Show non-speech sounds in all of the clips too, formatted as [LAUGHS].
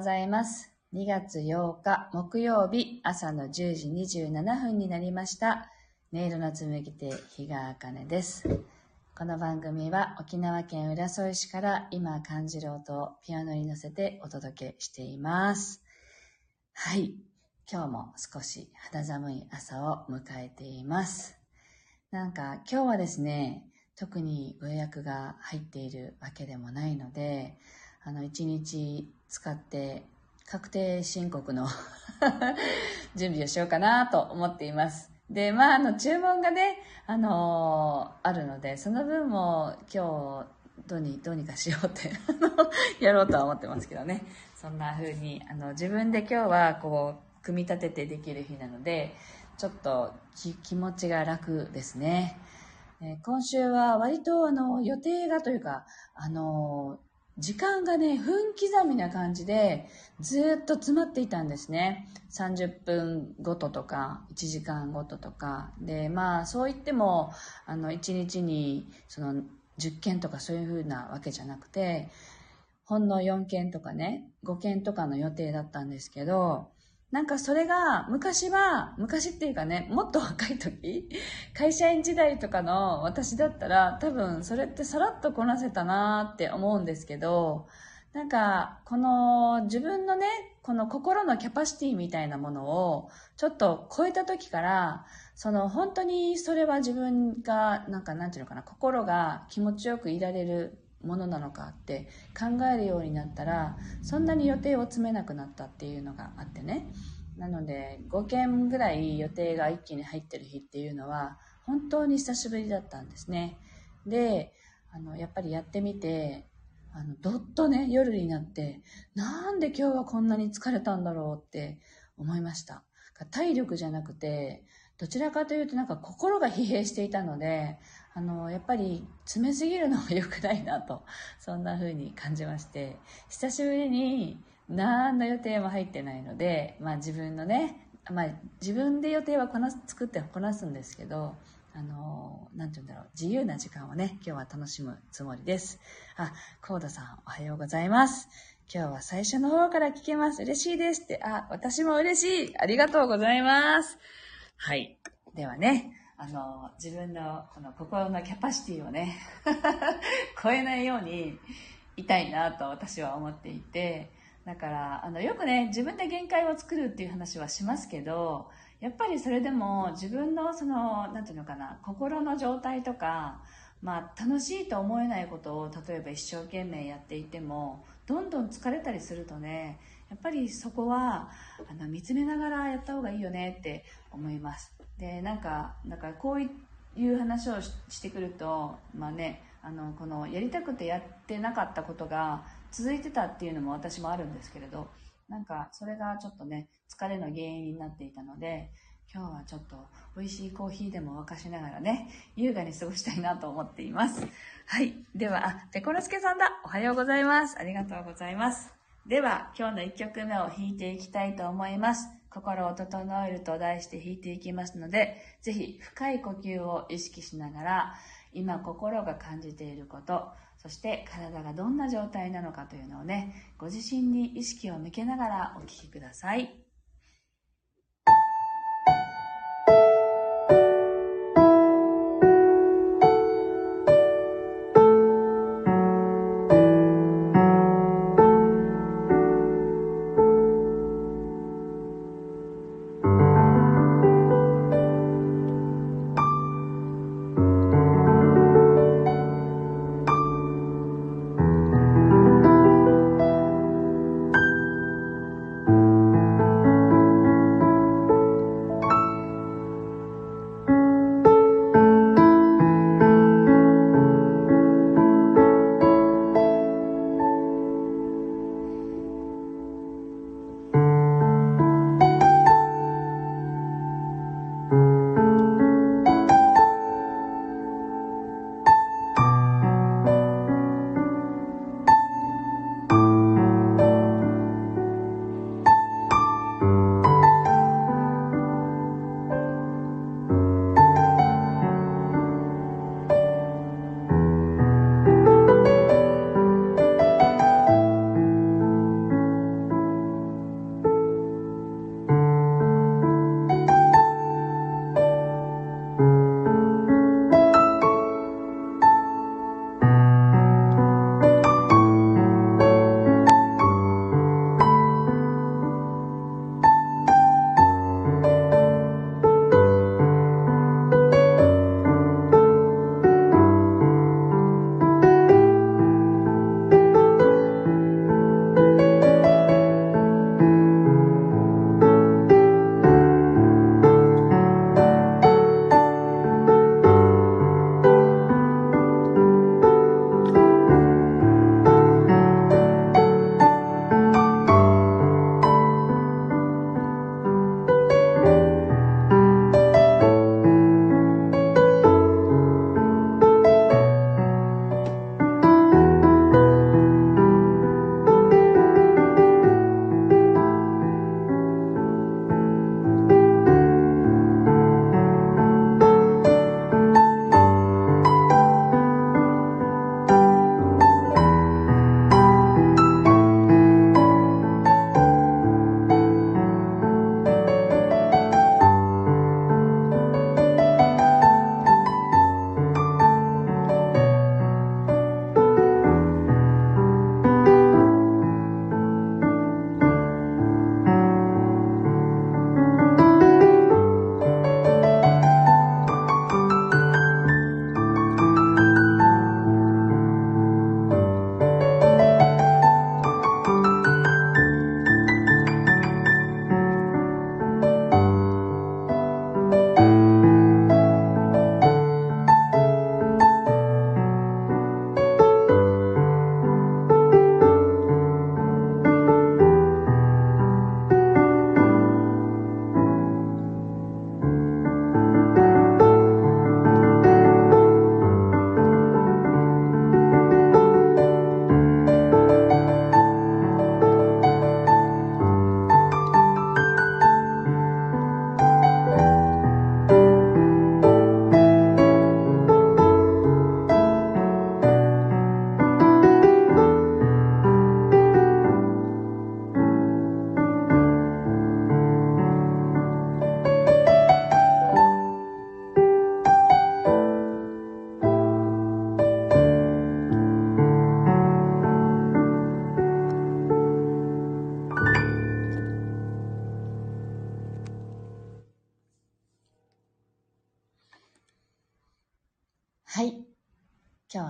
ございます。2月8日木曜日朝の10時27分になりました。音色の紡ぎ手、日川茜です。この番組は沖縄県浦添市から今感じる音をピアノに乗せてお届けしています。はい。今日も少し肌寒い朝を迎えています。なんか今日はですね、特にご予約が入っているわけでもないので、あの、一日使って確定申告の [LAUGHS] 準備をしようかなと思っています。で、まあ、あの、注文がね、あのーあるので、その分も今日、どうに、どうにかしようって、[LAUGHS] やろうとは思ってますけどね。そんな風に、あの、自分で今日は、こう、組み立ててできる日なので、ちょっと気持ちが楽ですね。えー今週は割とあの予定がというか、あのー時間がね、分刻みな感じでずっと詰まっていたんですね。30分ごととか、1時間ごととか。で、まあそう言っても、あの、1日にその10件とかそういうふうなわけじゃなくて、ほんの4件とかね、5件とかの予定だったんですけど、なんかそれが昔は、昔っていうかね、もっと若い時、会社員時代とかの私だったら多分それってさらっとこなせたなーって思うんですけど、なんかこの自分のね、この心のキャパシティみたいなものをちょっと超えた時から、その本当にそれは自分がなんかなんていうのかな、心が気持ちよくいられるものなのかって考えるようになったらそんなに予定を詰めなくなったっていうのがあってね。なので5件ぐらい予定が一気に入ってる日っていうのは本当に久しぶりだったんですね。であのやっぱりやってみてあのどっとね夜になってなんで今日はこんなに疲れたんだろうって思いました。体力じゃなくてどちらかというとなんか心が疲弊していたのであのやっぱり詰めすぎるのは良くないなと [LAUGHS] そんな風に感じまして久しぶりに何の予定も入ってないので、まあ、自分のね、まあ、自分で予定はこなす作ってこなすんですけどあのなんて言うんだろう自由な時間をね今日は楽しむつもりです。あコーダさんおはようございます。今日は最初の方から聞けます。嬉しいですって。あ私も嬉しい。ありがとうございます。はい。ではねあの、自分のこの心のキャパシティをね、[LAUGHS] 超えないようにいたいなと私は思っていて、だから、あの、よくね、自分で限界を作るっていう話はしますけど、やっぱりそれでも自分のその、なんていうのかな、心の状態とか、まあ、楽しいと思えないことを例えば一生懸命やっていてもどんどん疲れたりするとねやっぱりそこはあの見つめながらやった方がいいよねって思いますでなんかだからこういう話をしてくるとまあねあのこのやりたくてやってなかったことが続いてたっていうのも私もあるんですけれどなんかそれがちょっとね疲れの原因になっていたので今日はちょっと美味しいコーヒーでも沸かしながらね、優雅に過ごしたいなと思っています。はい。では、あ、ペコロスケさんだ。おはようございます。ありがとうございます。では、今日の1曲目を弾いていきたいと思います。心を整えると題して弾いていきますので、ぜひ深い呼吸を意識しながら、今心が感じていること、そして体がどんな状態なのかというのをね、ご自身に意識を向けながらお聴きください。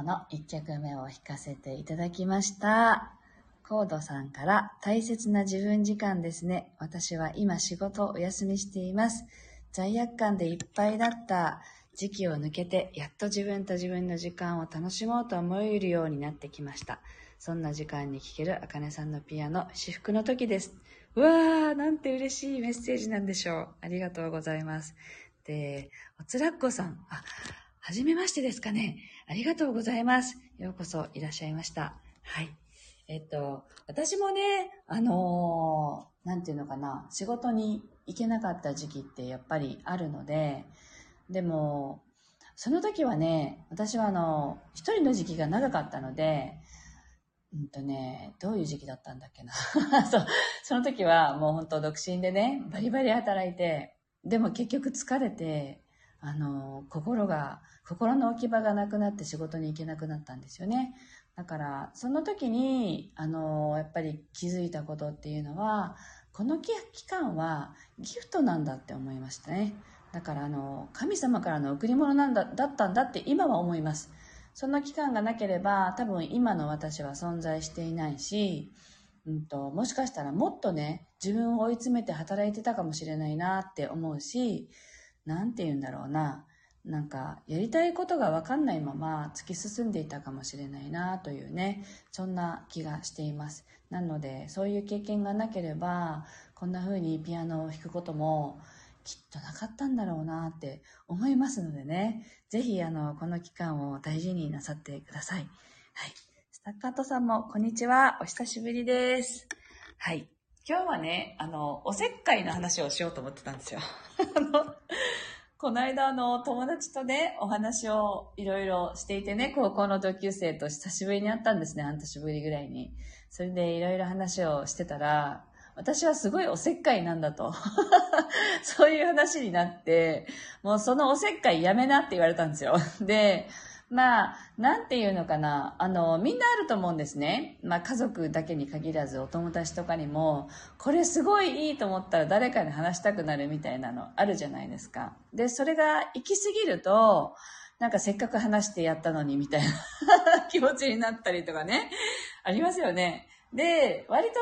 今日の1曲目を弾かせていただきました。コードさんから大切な自分時間ですね。私は今仕事をお休みしています。罪悪感でいっぱいだった時期を抜けて、やっと自分と自分の時間を楽しもうと思えるようになってきました。そんな時間に聴けるあかねさんのピアノ、至福の時です。うわー、なんて嬉しいメッセージなんでしょう。ありがとうございます。で、おつらっこさん、あ、はじめましてですかね。ありがとうございます。ようこそいらっしゃいました。はい。えっと、私もね、あのーなんていうのかな、仕事に行けなかった時期ってやっぱりあるので、でも、その時はね、私はあの、一人の時期が長かったので、うんとね、どういう時期だったんだっけな。[LAUGHS] そう、その時はもう本当独身でね、バリバリ働いて、でも結局疲れて、あの、心が、心の置き場がなくなって仕事に行けなくなったんですよね。だから、その時に、あの、やっぱり気づいたことっていうのは、この期間はギフトなんだって思いましたね。だから、あの、神様からの贈り物なんだ、だったんだって今は思います。その期間がなければ、多分今の私は存在していないし、うんと、もしかしたらもっとね、自分を追い詰めて働いてたかもしれないなって思うし、なんて言うんだろうな。なんか、やりたいことがわかんないまま突き進んでいたかもしれないなというね、そんな気がしています。なので、そういう経験がなければ、こんな風にピアノを弾くこともきっとなかったんだろうなって思いますのでね、ぜひあの、この期間を大事になさってください。はい。スタッカートさんも、こんにちは。お久しぶりです。はい。今日はね、あの、おせっかいの話をしようと思ってたんですよ。[LAUGHS] あの、この間、あの、友達とね、お話をいろいろしていてね、高校の同級生と久しぶりに会ったんですね、半年ぶりぐらいに。それでいろいろ話をしてたら、私はすごいおせっかいなんだと。[LAUGHS] そういう話になって、もうそのおせっかいやめなって言われたんですよ。で、まあ、なんていうのかな。あの、みんなあると思うんですね。まあ、家族だけに限らず、お友達とかにも、これすごいいいと思ったら誰かに話したくなるみたいなのあるじゃないですか。で、それが行き過ぎると、なんかせっかく話してやったのにみたいな [LAUGHS] 気持ちになったりとかね。ありますよね。で、割とそ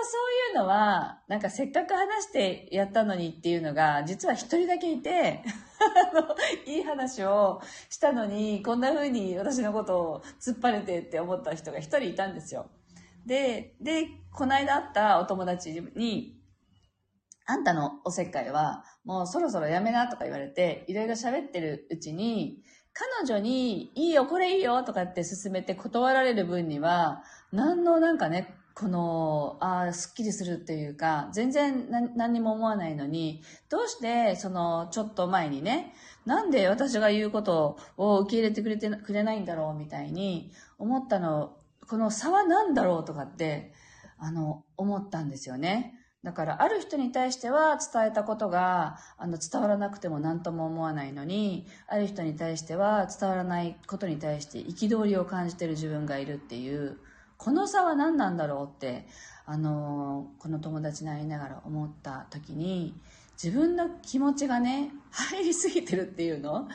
ういうのは、なんかせっかく話してやったのにっていうのが、実は一人だけいて、[LAUGHS] あの、いい話をしたのに、こんな風に私のことを突っ張れてって思った人が一人いたんですよ。で、で、この間会ったお友達に、あんたのおせっかいは、もうそろそろやめなとか言われて、いろいろ喋ってるうちに、彼女に、いいよ、これいいよとかって勧めて断られる分には、何のなんかね、この、ああ、すっきりするっていうか、全然何何にも思わないのに、どうして、その、ちょっと前にね、なんで私が言うことを受け入れてくれてくれないんだろうみたいに思ったの、この差は何だろうとかって、あの、思ったんですよね。だから、ある人に対しては伝えたことが、あの、伝わらなくても何とも思わないのに、ある人に対しては伝わらないことに対して憤りを感じてる自分がいるっていう、この差は何なんだろうって、あの、この友達に会いながら思った時に、自分の気持ちがね、入りすぎてるっていうの？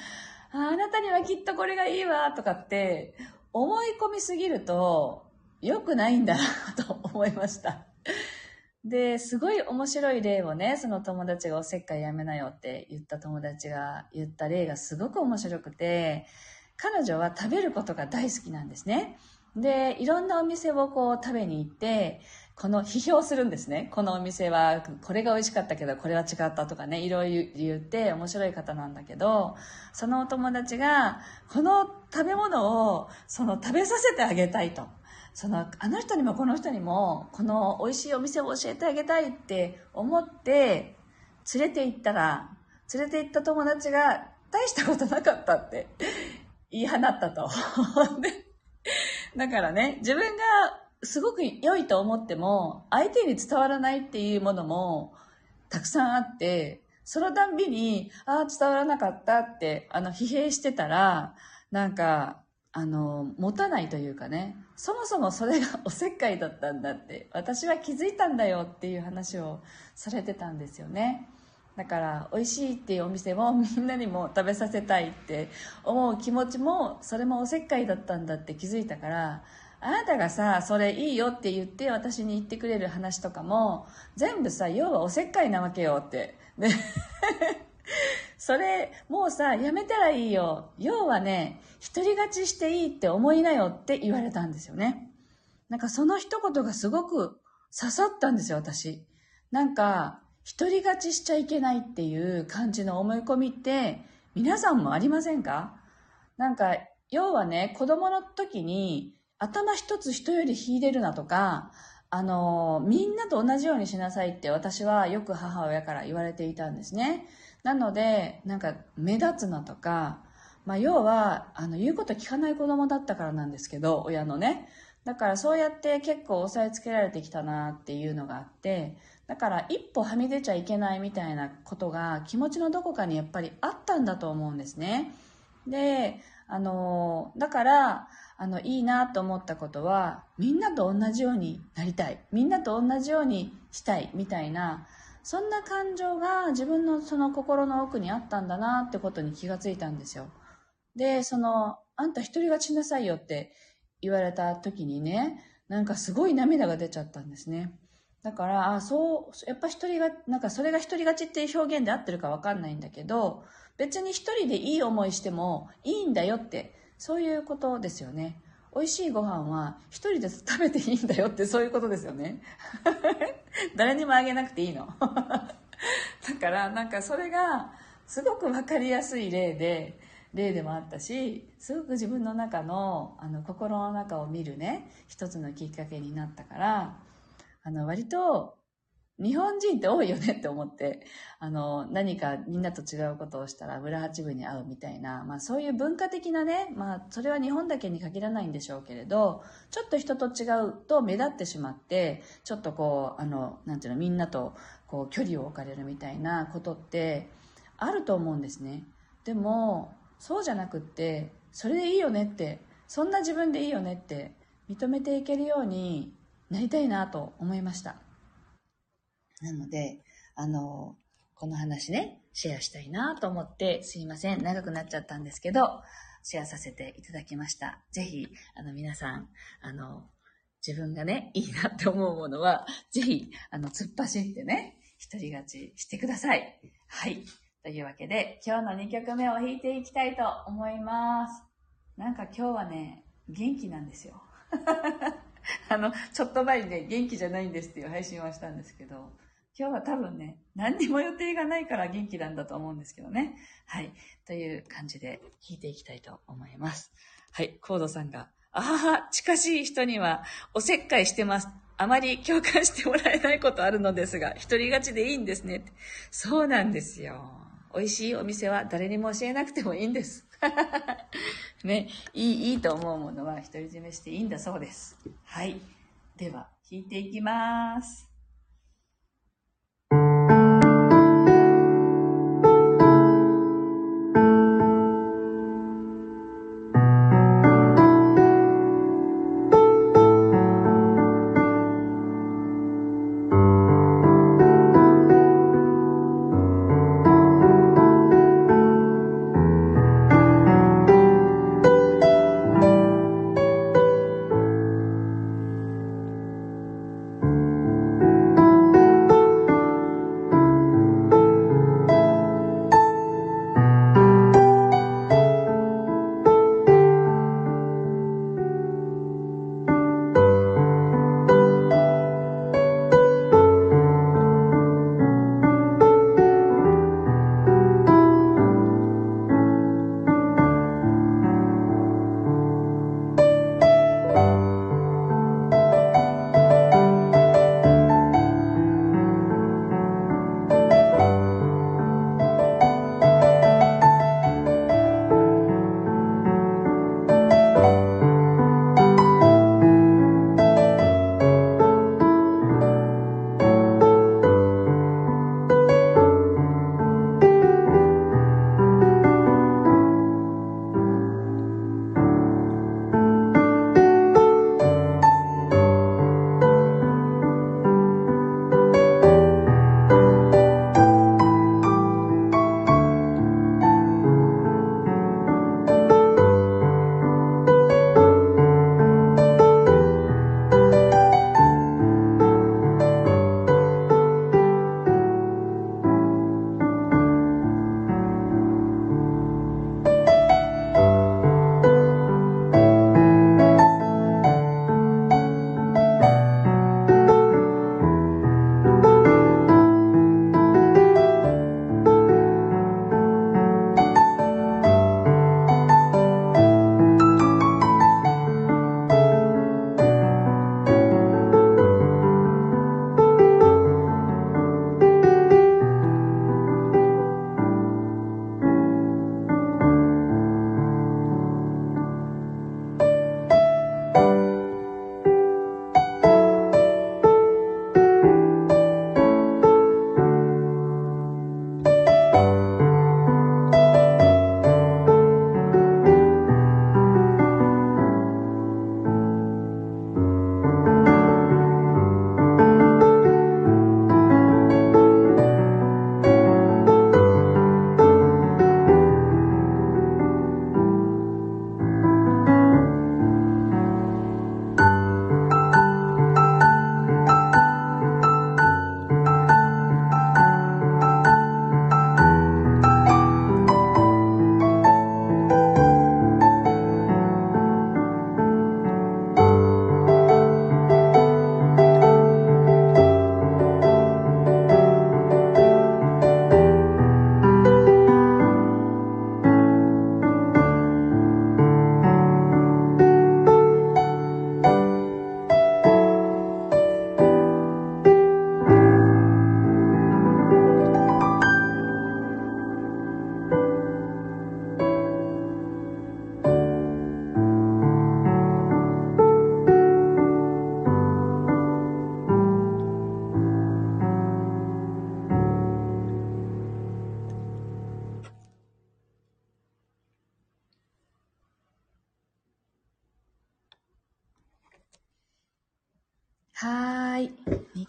ああなたにはきっとこれがいいわとかって、思い込みすぎると、良くないんだなと思いました。で、すごい面白い例をね、その友達がおせっかいやめなよって言った友達が言った例がすごく面白くて、彼女は食べることが大好きなんですね。で、いろんなお店をこう食べに行って、この批評するんですね。このお店はこれが美味しかったけどこれは違ったとかね、いろいろ言って面白い方なんだけど、そのお友達がこの食べ物をその食べさせてあげたいと。その、あの人にもこの人にも、この美味しいお店を教えてあげたいって思って、連れて行ったら、連れて行った友達が、大したことなかったって言い放ったと。[LAUGHS] だからね、自分がすごく良いと思っても、相手に伝わらないっていうものもたくさんあって、そのたんびに、ああ、伝わらなかったって、あの、疲弊してたら、なんか、あの、持たないというかね、そもそもそれがおせっかいだったんだって、私は気づいたんだよっていう話をされてたんですよね。だから美味しいっていうお店もみんなにも食べさせたいって思う気持ちもそれもおせっかいだったんだって気づいたからあなたがさそれいいよって言って私に言ってくれる話とかも全部さ要はおせっかいなわけよって。ね [LAUGHS] それもうさやめたらいいよ。要はね独り勝ちしていいって思いなよって言われたんですよね。なんかその一言がすごく刺さったんですよ私。なんか独り勝ちしちゃいけないっていう感じの思い込みって皆さんもありませんか？なんか要はね子供の時に頭一つ人より秀でるなとかあのみんなと同じようにしなさいって私はよく母親から言われていたんですね。なのでなんか目立つなとか、まあ、要はあの言うこと聞かない子供だったからなんですけど親のね。だからそうやって結構押さえつけられてきたなっていうのがあってだから一歩はみ出ちゃいけないみたいなことが気持ちのどこかにやっぱりあったんだと思うんですね。で、あの、だから、あの、いいなと思ったことは、みんなと同じようになりたい。みんなと同じようにしたい。みたいな、そんな感情が自分のその心の奥にあったんだなってことに気がついたんですよ。で、その、あんた一人勝ちなさいよって言われた時にね、なんかすごい涙が出ちゃったんですね。だから、あそう、やっぱ一人が、なんかそれが一人勝ちっていう表現で合ってるかわかんないんだけど、別に一人でいい思いしてもいいんだよって、そういうことですよね。美味しいご飯は一人で食べていいんだよってそういうことですよね。[LAUGHS] 誰にもあげなくていいの。[LAUGHS] だからなんかそれがすごくわかりやすい例で、例でもあったし、すごく自分の中のあの心の中を見るね、一つのきっかけになったから、あの、割と、日本人って多いよねって思って、あの、何かみんなと違うことをしたら村八分に会うみたいな、まあそういう文化的なね、まあそれは日本だけに限らないんでしょうけれど、ちょっと人と違うと目立ってしまって、ちょっとこう、あの、なんていうの、みんなとこう距離を置かれるみたいなことってあると思うんですね。でも、そうじゃなくって、それでいいよねって、そんな自分でいいよねって認めていけるようになりたいなと思いました。なので、あの、この話ね、シェアしたいなと思って、すいません、長くなっちゃったんですけど、シェアさせていただきました。ぜひ、あの、皆さん、あの、自分がね、いいなって思うものは、ぜひ、あの、突っ走ってね、一人勝ちしてください。はい。というわけで、今日の2曲目を弾いていきたいと思います。なんか今日はね、元気なんですよ。[LAUGHS] あの、ちょっと前にね、元気じゃないんですっていう配信をしたんですけど、今日は多分ね、何にも予定がないから元気なんだと思うんですけどね。はい。という感じで弾いていきたいと思います。はい。コードさんが、ああ、近しい人にはおせっかいしてます。あまり共感してもらえないことあるのですが、一人勝ちでいいんですね。そうなんですよ。美味しいお店は誰にも教えなくてもいいんです。ね、いい、いいと思うものは独り占めしていいんだそうです。はい。では、弾いていきます。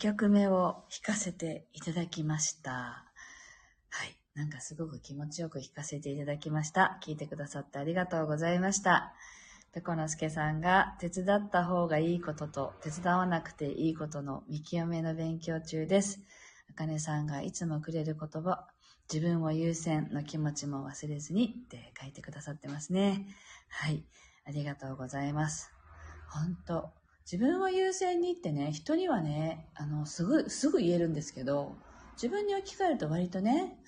曲目を弾かせていただきました。はい。なんかすごく気持ちよく弾かせていただきました。聞いてくださってありがとうございました。ペコのすけさんが手伝った方がいいことと手伝わなくていいことの見極めの勉強中です。あかねさんがいつもくれる言葉、自分を優先の気持ちも忘れずにって書いてくださってますね。はい。ありがとうございます。本当自分を優先にってね、人にはね、あの、すぐ、すぐ言えるんですけど、自分に置き換えると割とね、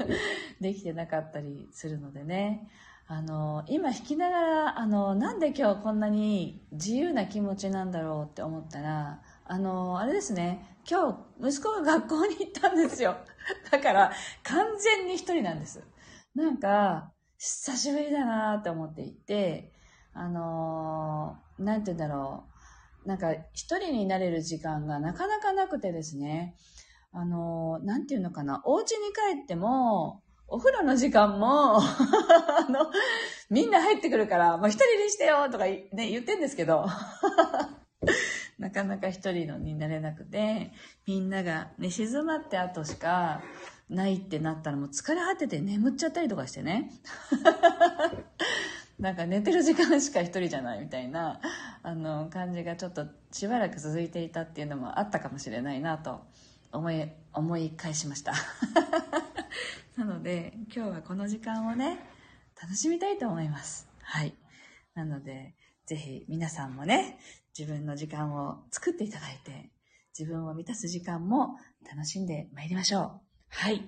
[LAUGHS] できてなかったりするのでね、あの、今弾きながら、あの、なんで今日こんなに自由な気持ちなんだろうって思ったら、あの、あれですね、今日息子が学校に行ったんですよ。[LAUGHS] だから、完全に一人なんです。なんか、久しぶりだなって思っていて、あの、なんて言うんだろう。なんか、一人になれる時間がなかなかなくてですね、あの、なんていうのかな、お家に帰っても、お風呂の時間も、[LAUGHS] あの、みんな入ってくるから、もう一人にしてよとかね、言ってんですけど、[LAUGHS] なかなか一人のになれなくて、みんなが寝静まって後しかないってなったらもう疲れ果てて眠っちゃったりとかしてね。[LAUGHS] なんか寝てる時間しか一人じゃないみたいな、あの、感じがちょっとしばらく続いていたっていうのもあったかもしれないなと思い、思い返しました。[LAUGHS] なので、今日はこの時間をね、楽しみたいと思います。はい。なので、ぜひ皆さんもね、自分の時間を作っていただいて、自分を満たす時間も楽しんでまいりましょう。はい。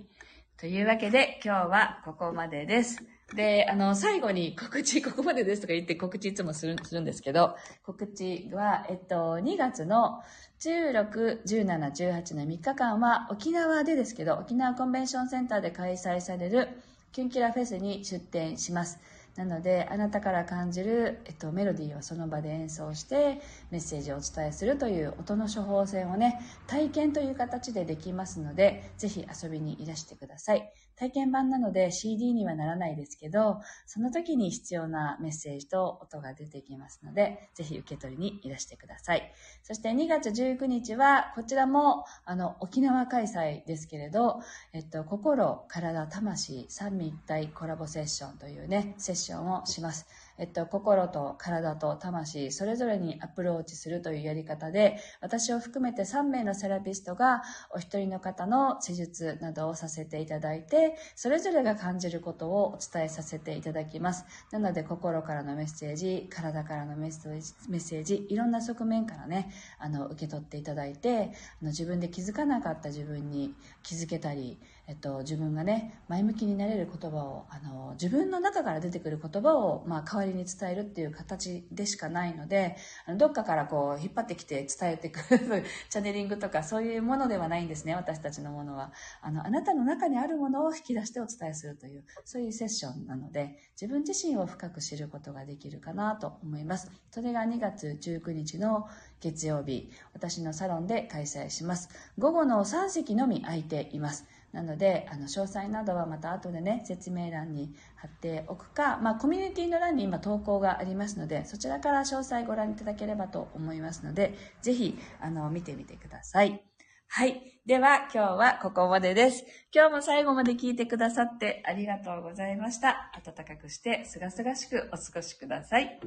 というわけで、今日はここまでです。で、あの、最後に告知、[LAUGHS] ここまでですとか言って告知いつもするするんですけど、告知は、えっと、2月の16、17、18の3日間は沖縄でですけど、沖縄コンベンションセンターで開催されるキュンキラフェスに出展します。なので、あなたから感じる、えっと、メロディーをその場で演奏して、メッセージをお伝えするという音の処方箋をね、体験という形でできますので、ぜひ遊びにいらしてください。体験版なので CD にはならないですけど、その時に必要なメッセージと音が出てきますので、ぜひ受け取りにいらしてください。そして2月19日は、こちらも、あの、沖縄開催ですけれど、えっと、心、体、魂、三位一体コラボセッションというね、セッションをします。えっと、心と体と魂、それぞれにアプローチするというやり方で、私を含めて3名のセラピストが、お一人の方の施術などをさせていただいて、それぞれが感じることをお伝えさせていただきます。なので、心からのメッセージ、体からのメッセージ、メッセージいろんな側面からね、あの、受け取っていただいて、あの自分で気づかなかった自分に気づけたり、えっと、自分がね、前向きになれる言葉を、あの、自分の中から出てくる言葉を、まあ、代わりに伝えるっていう形でしかないので、あのどっかからこう、引っ張ってきて伝えてくる [LAUGHS] チャネリングとかそういうものではないんですね、私たちのものは。あの、あなたの中にあるものを引き出してお伝えするという、そういうセッションなので、自分自身を深く知ることができるかなと思います。それが2月19日の月曜日、私のサロンで開催します。午後の3席のみ空いています。なので、あの、詳細などはまた後でね、説明欄に貼っておくか、まあ、コミュニティの欄に今投稿がありますので、そちらから詳細ご覧いただければと思いますので、ぜひ、あの、見てみてください。はい。では、今日はここまでです。今日も最後まで聞いてくださってありがとうございました。暖かくして、すがすがしくお過ごしください。